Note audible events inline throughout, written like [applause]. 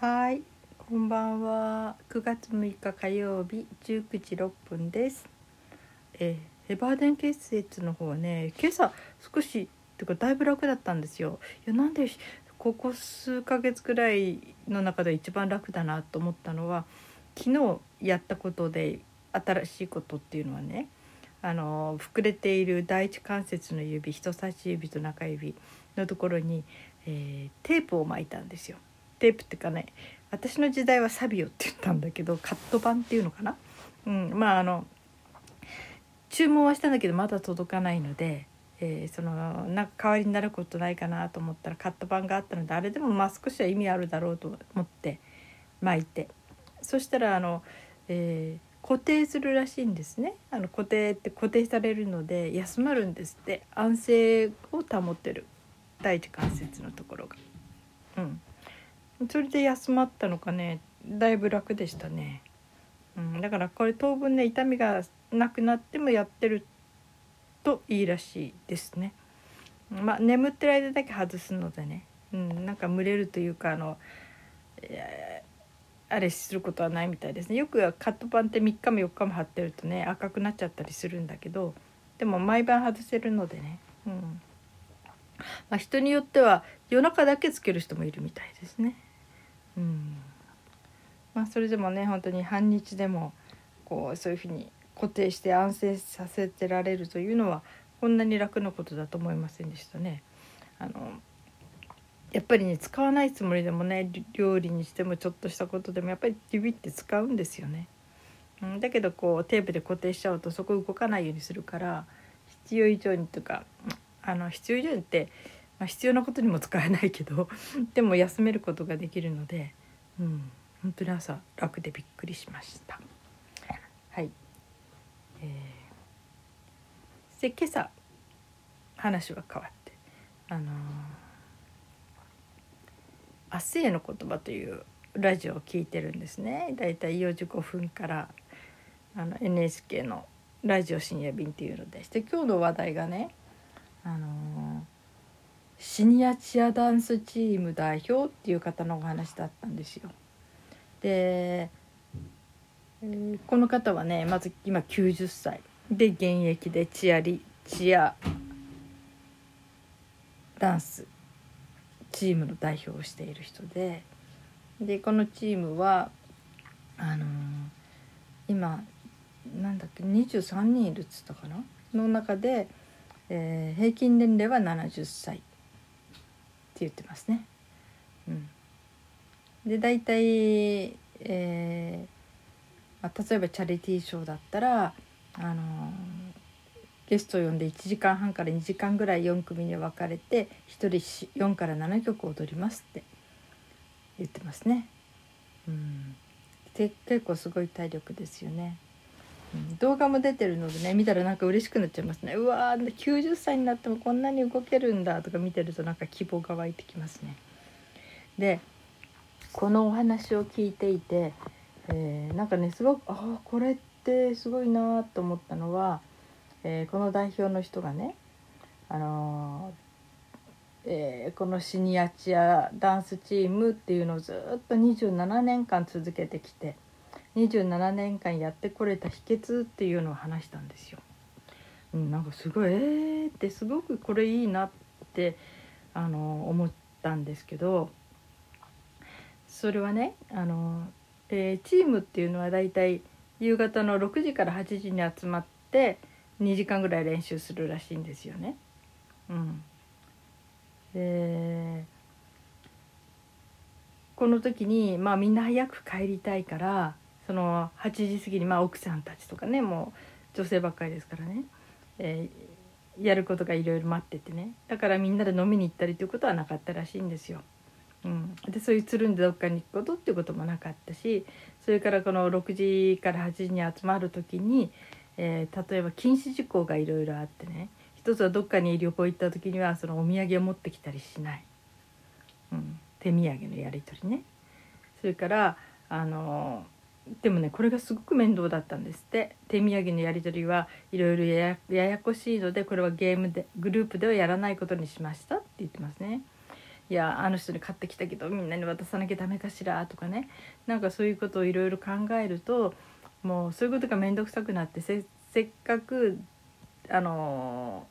はい、こんばんは。9月6日火曜日19時6分です。えー、エバーデン結節の方はね、今朝少しとかだいぶ楽だったんですよ。いやなんでここ数ヶ月くらいの中で一番楽だなと思ったのは、昨日やったことで新しいことっていうのはね、あの膨れている第一関節の指、人差し指と中指のところに、えー、テープを巻いたんですよ。テープっていうかね私の時代はサビオって言ったんだけどカット版っていうのかな、うん、まああの注文はしたんだけどまだ届かないので、えー、そのなんか代わりになることないかなと思ったらカット版があったのであれでもまあ少しは意味あるだろうと思って巻いて。そしたらあの、えー、固定するらしいんですね。あの固定って固定されるので休まるんですって。安静を保ってる。第一関節のところが。うん。それで休まったのかね。だいぶ楽でしたね、うん、だからこれ当分ね痛みがなくなってもやってるといいらしいですね。まあ眠ってる間だけ外すのでね、うん、なんか蒸れるというかあの、あれすることはないみたいですね。よくカットパンって3日も4日も貼ってるとね赤くなっちゃったりするんだけどでも毎晩外せるのでね、うん。まあ、人によっては夜中だけつける人もいるみたいですね。うんまあ、それでもね本当に半日でもこうそういうふうに固定して安静させてられるというのはこんなに楽なことだと思いませんでしたね。あのやっぱりね使わないつもりでもね料理にしてもちょっとしたことでもやっぱり指って使うんですよね。うん、だけどこうテープで固定しちゃうとそこ動かないようにするから必要以上にとかあの必要以上にってまあ、必要なことにも使えないけど [laughs] でも休めることができるので、うん、本当に朝楽でびっくりしました。はい、えー、で今朝話は変わってあのー「明日への言葉」というラジオを聞いてるんですねだいたい4時5分からあの NHK の「ラジオ深夜便」っていうのでして今日の話題がねあのーシニアチアダンスチーム代表っていう方のお話だったんですよ。で、えー、この方はねまず今90歳。で現役でチアリチアダンスチームの代表をしている人で。でこのチームはあのー、今なんだっけ23人いるっつったかな？の中で、えー、平均年齢は70歳。言ってますね。うん、で大体、えーまあ、例えばチャリティーショーだったら、あのー、ゲストを呼んで1時間半から2時間ぐらい4組に分かれて1人4から7曲踊りますって言ってますね。うん、で結構すごい体力ですよね。動画も出てるのでね見たらなんか嬉しくなっちゃいますねうわー90歳になってもこんなに動けるんだとか見てるとなんか希望が湧いてきますねでこのお話を聞いていて、えー、なんかねすごくああこれってすごいなと思ったのは、えー、この代表の人がねあのー、え、このシニアチアダンスチームっていうのをずっと27年間続けてきて。27年間やってこれた秘訣っていうのを話したんですよ。うん、なんかすごいえーってすごくこれいいなってあの思ったんですけどそれはねあの、えー、チームっていうのはだいたい夕方の6時から8時に集まって2時間ぐらい練習するらしいんですよね。うん、でこの時にまあみんな早く帰りたいからその8時過ぎにまあ奥さんたちとかねもう女性ばっかりですからね、えー、やることがいろいろ待っててね。だからみんなで飲みに行ったりということはなかったらしいんですよ。うん、でそういうつるんでどっかに行くことっていうこともなかったしそれからこの6時から8時に集まる時に、えー、例えば禁止事項がいろいろあってね。一つはどっかに旅行行った時にはそのお土産を持ってきたりしない、うん、手土産のやり取りね。それからあのーでもねこれがすごく面倒だったんですって。手土産のやり取りはいろいろややこしいのでこれはゲームでグループではやらないことにしましたって言ってますね。いやあの人に買ってきたけどみんなに渡さなきゃダメかしらとかね。なんかそういうことをいろいろ考えるともうそういうことが面倒くさくなってせっかくあの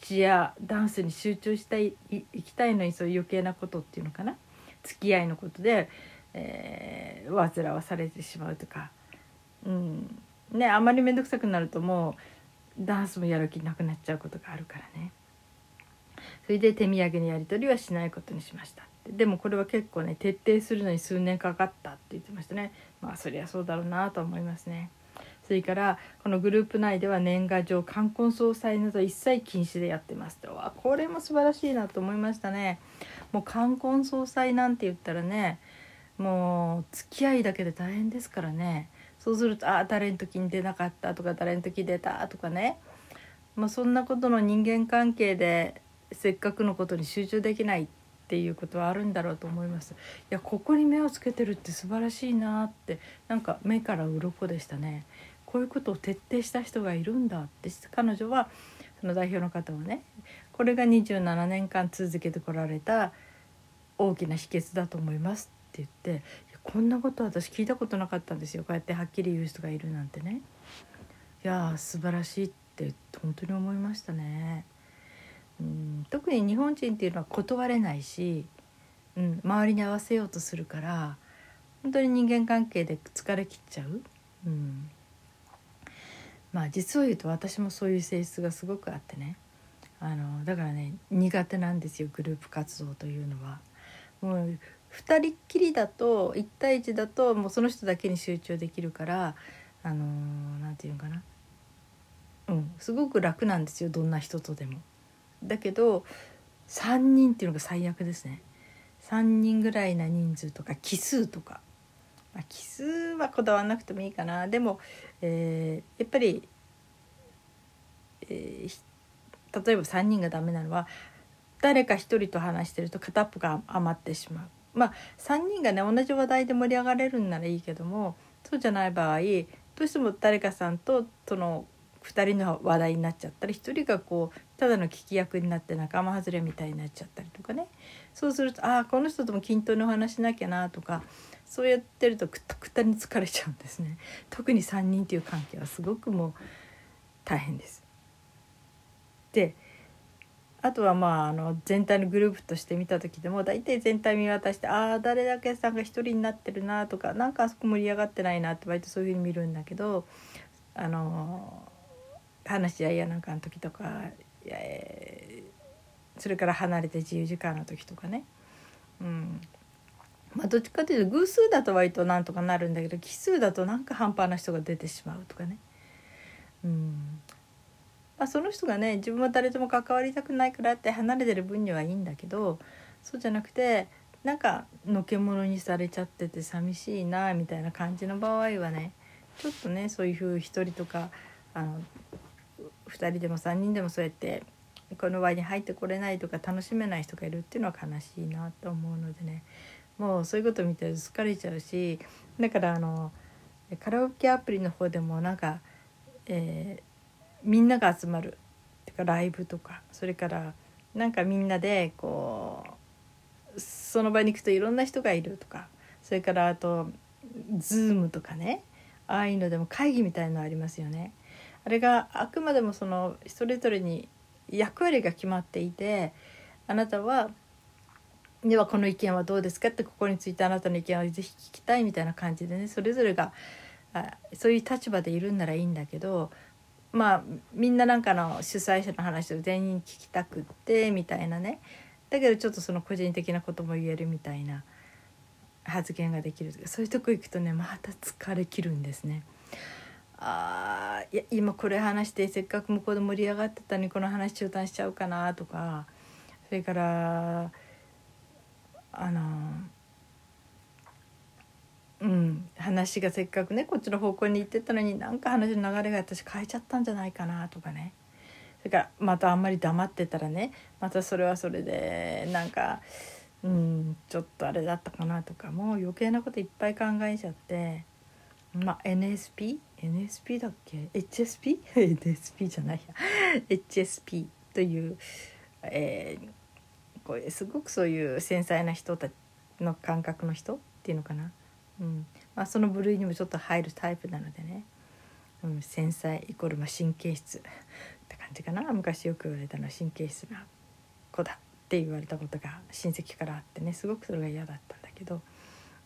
血やダンスに集中したいいきたいのにそういう余計なことっていうのかな。付き合いのことで、えー、煩わされてしまうとか、うん。ね、あまり面倒くさくなるともうダンスもやる気なくなっちゃうことがあるからね。それで手土産のやり取りはしないことにしました。でもこれは結構ね徹底するのに数年かかったって言ってましたね。まあそりゃそうだろうなと思いますね。それからこのグループ内では年賀状冠婚葬祭など一切禁止でやってますと。わこれも素晴らしいなと思いましたね。もう冠婚葬祭なんて言ったらねもう付き合いだけで大変ですからね。そうすると「ああ誰の時に出なかった」とか「誰の時出た」とかね。まあ、そんなことの人間関係でせっかくのことに集中できないっていうことはあるんだろうと思います。いやここに目をつけてるって素晴らしいなってなんか目から鱗でしたね。こういうことを徹底した人がいるんだって。彼女はその代表の方はねこれが27年間続けてこられた大きな秘訣だと思います。って言ってこんなこと私聞いたことなかったんですよ。こうやってはっきり言う人がいるなんてね。いや素晴らしいって本当に思いましたね。うん特に日本人っていうのは断れないし、うん、周りに合わせようとするから本当に人間関係で疲れきっちゃう、うん、まあ実を言うと私もそういう性質がすごくあってね。あのだからね苦手なんですよグループ活動というのは。もう2人っきりだと1対1だともうその人だけに集中できるからあの何て言うのかなうんすごく楽なんですよどんな人とでも。だけど3人っていうのが最悪ですね3人ぐらいな人数とか奇数とか、まあ、奇数はこだわらなくてもいいかなでも、えー、やっぱり、えー、例えば3人がダメなのは誰か1人と話してると片っぽが余ってしまう。まあ3人がね同じ話題で盛り上がれるんならいいけどもそうじゃない場合どうしても誰かさんとその2人の話題になっちゃったり1人がこうただの聞き役になって仲間外れみたいになっちゃったりとかねそうするとああこの人とも均等にお話しなきゃなとかそうやってるとくたくたに疲れちゃうんですね特に3人っていう関係はすごくもう大変です。であとはまああの全体のグループとして見た時でも大体全体見渡してああ誰だけさんが一人になってるなとかなんかあそこ盛り上がってないなって割とそういうふうに見るんだけどあの話し合いやなんかの時とか、えー、それから離れて自由時間の時とかね、うん。まあ、どっちかというと偶数だと割となんとかなるんだけど奇数だとなんか半端な人が出てしまうとかね、うん。まあ、その人がね自分は誰とも関わりたくないからって離れてる分にはいいんだけどそうじゃなくてなんかのけ者にされちゃってて寂しいなみたいな感じの場合はねちょっとねそういうふう一人とかあの2人でも3人でもそうやってこの輪に入ってこれないとか楽しめない人がいるっていうのは悲しいなと思うのでね。もうそういうこと見て疲れちゃうしだからあのカラオケアプリの方でもなんか、えー、みんなが集まる。てかライブとか。それからなんかみんなでこうその場に行くといろんな人がいるとか。それからあと Zoom とかね。ああいうのでも会議みたいのありますよね。あれがあくまでもそのそれぞれに役割が決まっていてあなたはではこの意見はどうですか？ってここについてあなたの意見をぜひ聞きたいみたいな感じでねそれぞれがあそういう立場でいるんならいいんだけどまあみんななんかの主催者の話を全員聞きたくってみたいなねだけどちょっとその個人的なことも言えるみたいな発言ができるそういうとこ行くとねまた疲れきるんですね。あいや今これ話してせっかく向こうで盛り上がってたのにこの話中断しちゃうかなとかそれからあのうん。話がせっかくねこっちの方向に行ってたのになんか話の流れが私変えちゃったんじゃないかなとかね。それからまたあんまり黙ってたらねまたそれはそれでなんかうんちょっとあれだったかなとかもう余計なこといっぱい考えちゃって。まあ NSP NSP だっけ？HSP?NSP じゃないや。HSP という、えー、こすごくそういう繊細な人たちの感覚の人っていうのかな、うん。まあ、その部類にもちょっと入るタイプなのでね、うん、繊細イコールまあ神経質。って感じかな。昔よく言われたのは神経質な子だって言われたことが親戚からあってね。すごくそれが嫌だったんだけど、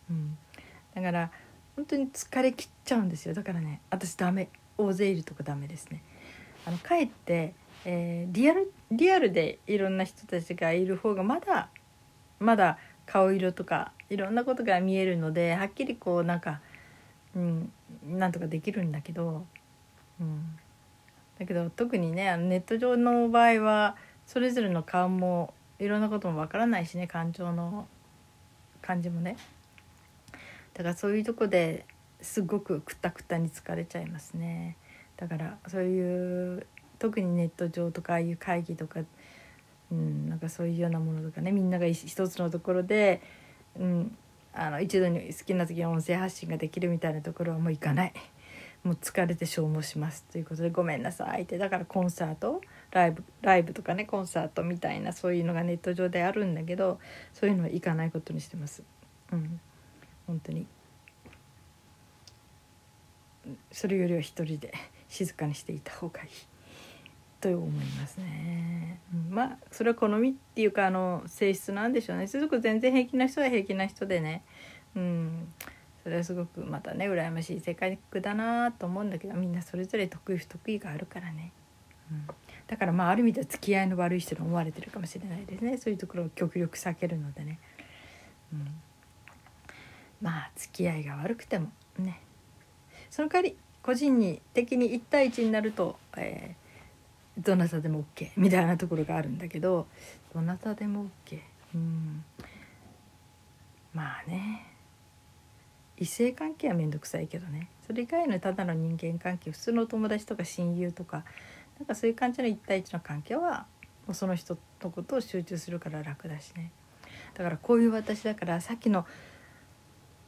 うん、だから本当に疲れきっちゃうんですよ。だからね私ダメ。大勢いるとこダメですね。あのかえって、えー、リアルリアルでいろんな人たちがいる方がまだまだ顔色とかいろんなことが見えるのではっきりこうなんか、うん、なんとかできるんだけど、うん、だけど特にねネット上の場合はそれぞれの顔もいろんなこともわからないしね感情の感じもね。だからそういうとこですごくくたくたに疲れちゃいますね。だからそういう特にネット上とかああいう会議とかうん、なんかそういうようなものとかねみんなが一つのところで、うん、あの一度に好きな時に音声発信ができるみたいなところはもう行かないもう疲れて消耗しますということでごめんなさいってだからコンサートライブライブとかねコンサートみたいなそういうのがネット上であるんだけどそういうのは行かないことにしてます。うん、本当にそれよりは一人で静かにしていた方がいい。と思いますね。まあそれは好みっていうかあの性質なんでしょうね。すごく全然平気な人は平気な人でね。うん。それはすごくまたね羨ましい世界だなと思うんだけどみんなそれぞれ得意不得意があるからね。うん、だからまあある意味では付き合いの悪い人に思われてるかもしれないですねそういうところを極力避けるのでね、うん、まあ付き合いが悪くてもねその代わり個人に的に1対1になると、えーどなたでも OK みたいなところがあるんだけどどなたでも OK うん。まあね。異性関係は面倒くさいけどね。それ以外のただの人間関係普通の友達とか親友とかなんかそういう感じの1対1の関係はもうその人のことを集中するから楽だしね。だからこういう私だからさっきの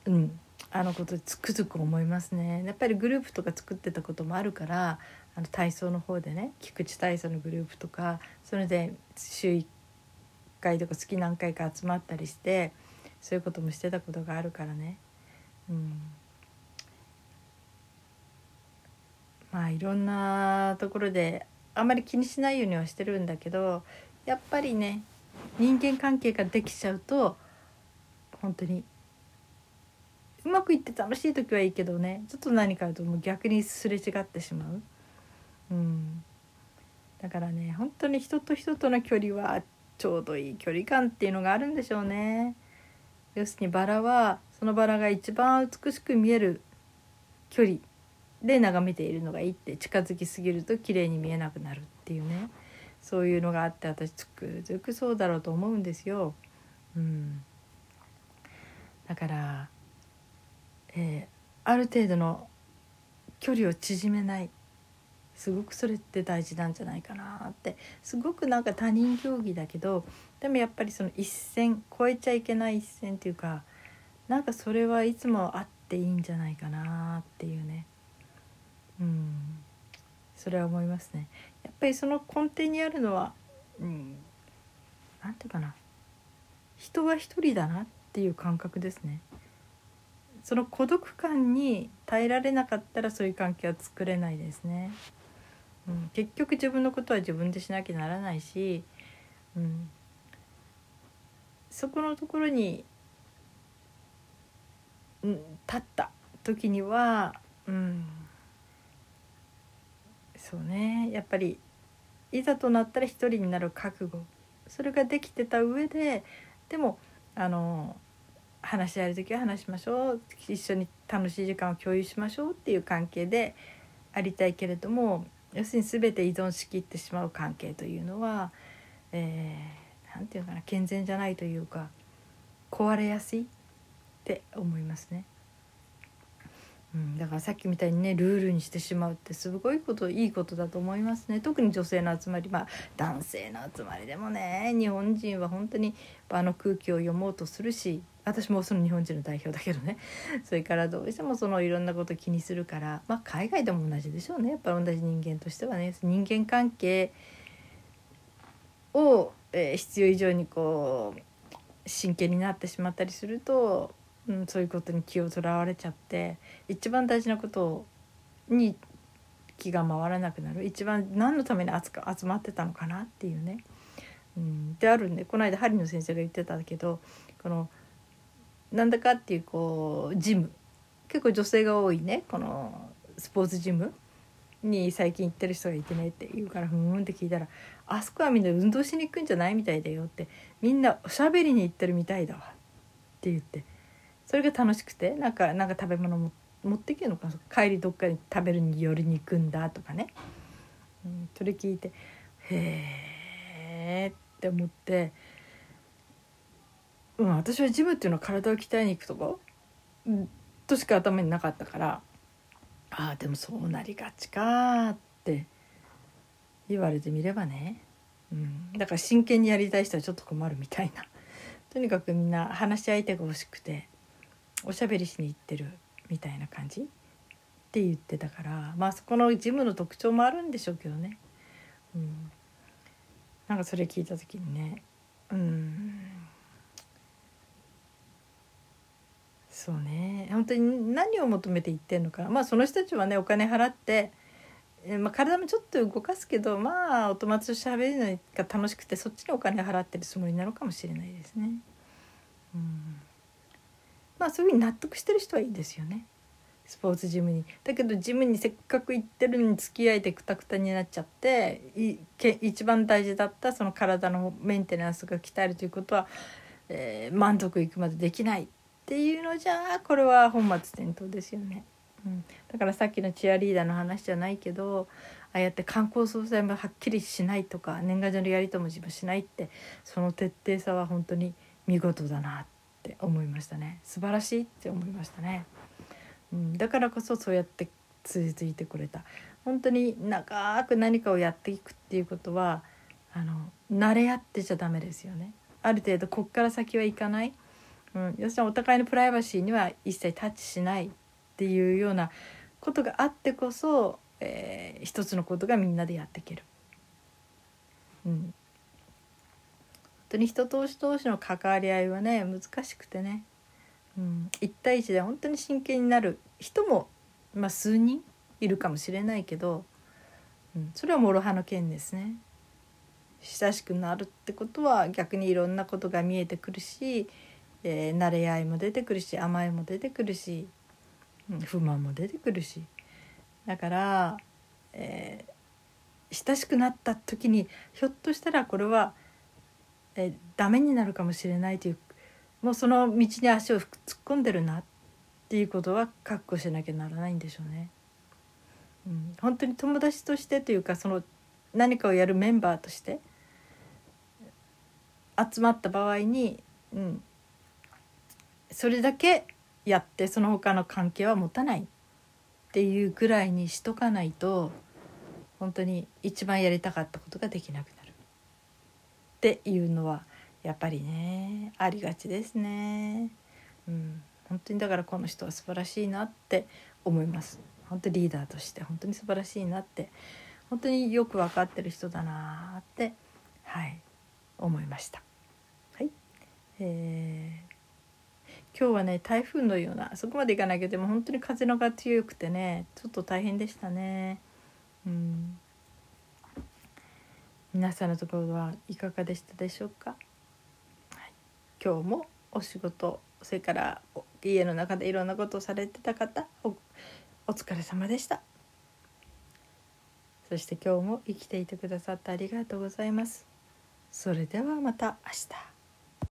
うんあのことつくづく思いますね。やっぱりグループとか作ってたこともあるからあの体操の方でね菊池体操のグループとかそれで週1回とか月何回か集まったりしてそういうこともしてたことがあるからね。うんまあいろんなところであんまり気にしないようにはしてるんだけどやっぱりね人間関係ができちゃうと本当にうまくいって楽しい時はいいけどねちょっと何かあるともう逆にすれ違ってしまう。うん、だからね本当に人と人との距離はちょうどいい距離感っていうのがあるんでしょうね。要するにバラはそのバラが一番美しく見える距離で眺めているのがいいって近づきすぎると綺麗に見えなくなるっていうねそういうのがあって私つくづくそうだろうと思うんですよ。うん、だから、えー、ある程度の距離を縮めないすごくそれって大事なんじゃないかなってすごくなんか他人競技だけどでもやっぱりその一線越えちゃいけない一線っていうかなんかそれはいつもあっていいんじゃないかなっていうねうんそれは思いますね。やっぱりその根底にあるのはうんなんていうかな人は一人だなっていう感覚ですね。その孤独感に耐えられなかったらそういう関係は作れないですね。うん、結局自分のことは自分でしなきゃならないし、うん、そこのところに、うん、立った時には、うん、そうね。やっぱりいざとなったら一人になる覚悟。それができてた上ででもあの話し合える時は話しましょう。一緒に楽しい時間を共有しましょうっていう関係でありたいけれども要するに全て依存しきってしまう関係というのは何、えー、て言うかな健全じゃないというか壊れやすいって思いますね。うん、だからさっきみたいにねルールにしてしまうってすごいこといいことだと思いますね特に女性の集まりまあ男性の集まりでもね日本人は本当にあの空気を読もうとするし私もその日本人の代表だけどね。[laughs] それからどうしてもそのいろんなこと気にするからまあ海外でも同じでしょうね。やっぱ同じ人間としてはね。人間関係をえー、必要以上にこう真剣になってしまったりすると、うん、そういうことに気をとらわれちゃって一番大事なことに気が回らなくなる。一番何のために集まってたのかなっていうね。うん、であるんでこの間針の先生が言ってたけどこのなんだかっていうこうジム。結構女性が多いね。このスポーツジム。に最近行ってる人がいてねって言うからふーんって聞いたら「あそこはみんな運動しに行くんじゃないみたいだよ」ってみんなおしゃべりに行ってるみたいだわって言って。それが楽しくてなんかなんか食べ物も持ってけるのか帰りどっかに食べるに寄りに行くんだとかね、うん、それ聞いてへえって思って、うん、私はジムっていうのは体を鍛えに行くとこ、としか頭になかったから。ああでもそうなりがちかって。言われてみればね、うん、だから真剣にやりたい人はちょっと困るみたいな。とにかくみんな話し相手が欲しくておしゃべりしに行ってるみたいな感じ？って言ってたから。まあそこのジムの特徴もあるんでしょうけどね、うん、なんかそれ聞いた時にね。うん。そうね。本当に何を求めて言ってんのかまあその人たちはねお金払って、えまあ、体もちょっと動かすけどまあお友達としゃべるのが楽しくてそっちにお金払ってるつもりなのかもしれないですね。うん。まあそういうふうに納得してる人はいいですよね。スポーツジムに。だけどジムにせっかく行ってるのに付き合いでクタクタになっちゃっていけ一番大事だったその体のメンテナンスが鍛えるということは、えー、満足いくまでできない。っていうのじゃこれは本末転倒ですよね。うん、だからさっきのチアリーダーの話じゃないけどああやって観光総裁もはっきりしないとか年賀状のやりとももしないってその徹底さは本当に見事だなって思いましたね。素晴らしいって思いましたね、うん、だからこそそうやって続いてくれた。本当に長く何かをやっていくっていうことはあの慣れ合ってちゃダメですよね。ある程度こっから先はいかない、うん、要するにお互いのプライバシーには一切タッチしないっていうようなことがあってこそ、えー、一つのことがみんなでやっていける。うん。本当に人同士同士の関わり合いはね難しくてね、うん、1対1で本当に真剣になる人も、まあ、数人いるかもしれないけど、うん、それは諸刃の剣ですね。親しくなるってことは逆にいろんなことが見えてくるし、えー、慣れ合いも出てくるし甘えも出てくるし、うん、不満も出てくるしだから、えー、親しくなった時にひょっとしたらこれはえダメになるかもしれないというもうその道に足を突っ込んでるなっていうことは覚悟しなきゃならないんでしょうね。うん、本当に友達としてというかその何かをやるメンバーとして集まった場合に、うん、それだけやってその他の関係は持たないっていうぐらいにしとかないと本当に一番やりたかったことができなくなる。っていうのはやっぱりねありがちですね。うん、本当にだからこの人は素晴らしいなって思います。本当リーダーとして本当に素晴らしいなって本当によく分かってる人だなってはい思いました。はい、えー、今日はね台風のようなそこまでいかないけどでも本当に風のが強くてねちょっと大変でしたね。うん。皆さんのところはいかがでしたでしょうか、はい、今日もお仕事それから家の中でいろんなことをされてた方おお疲れ様でした。そして今日も生きていてくださってありがとうございます。それではまた明日。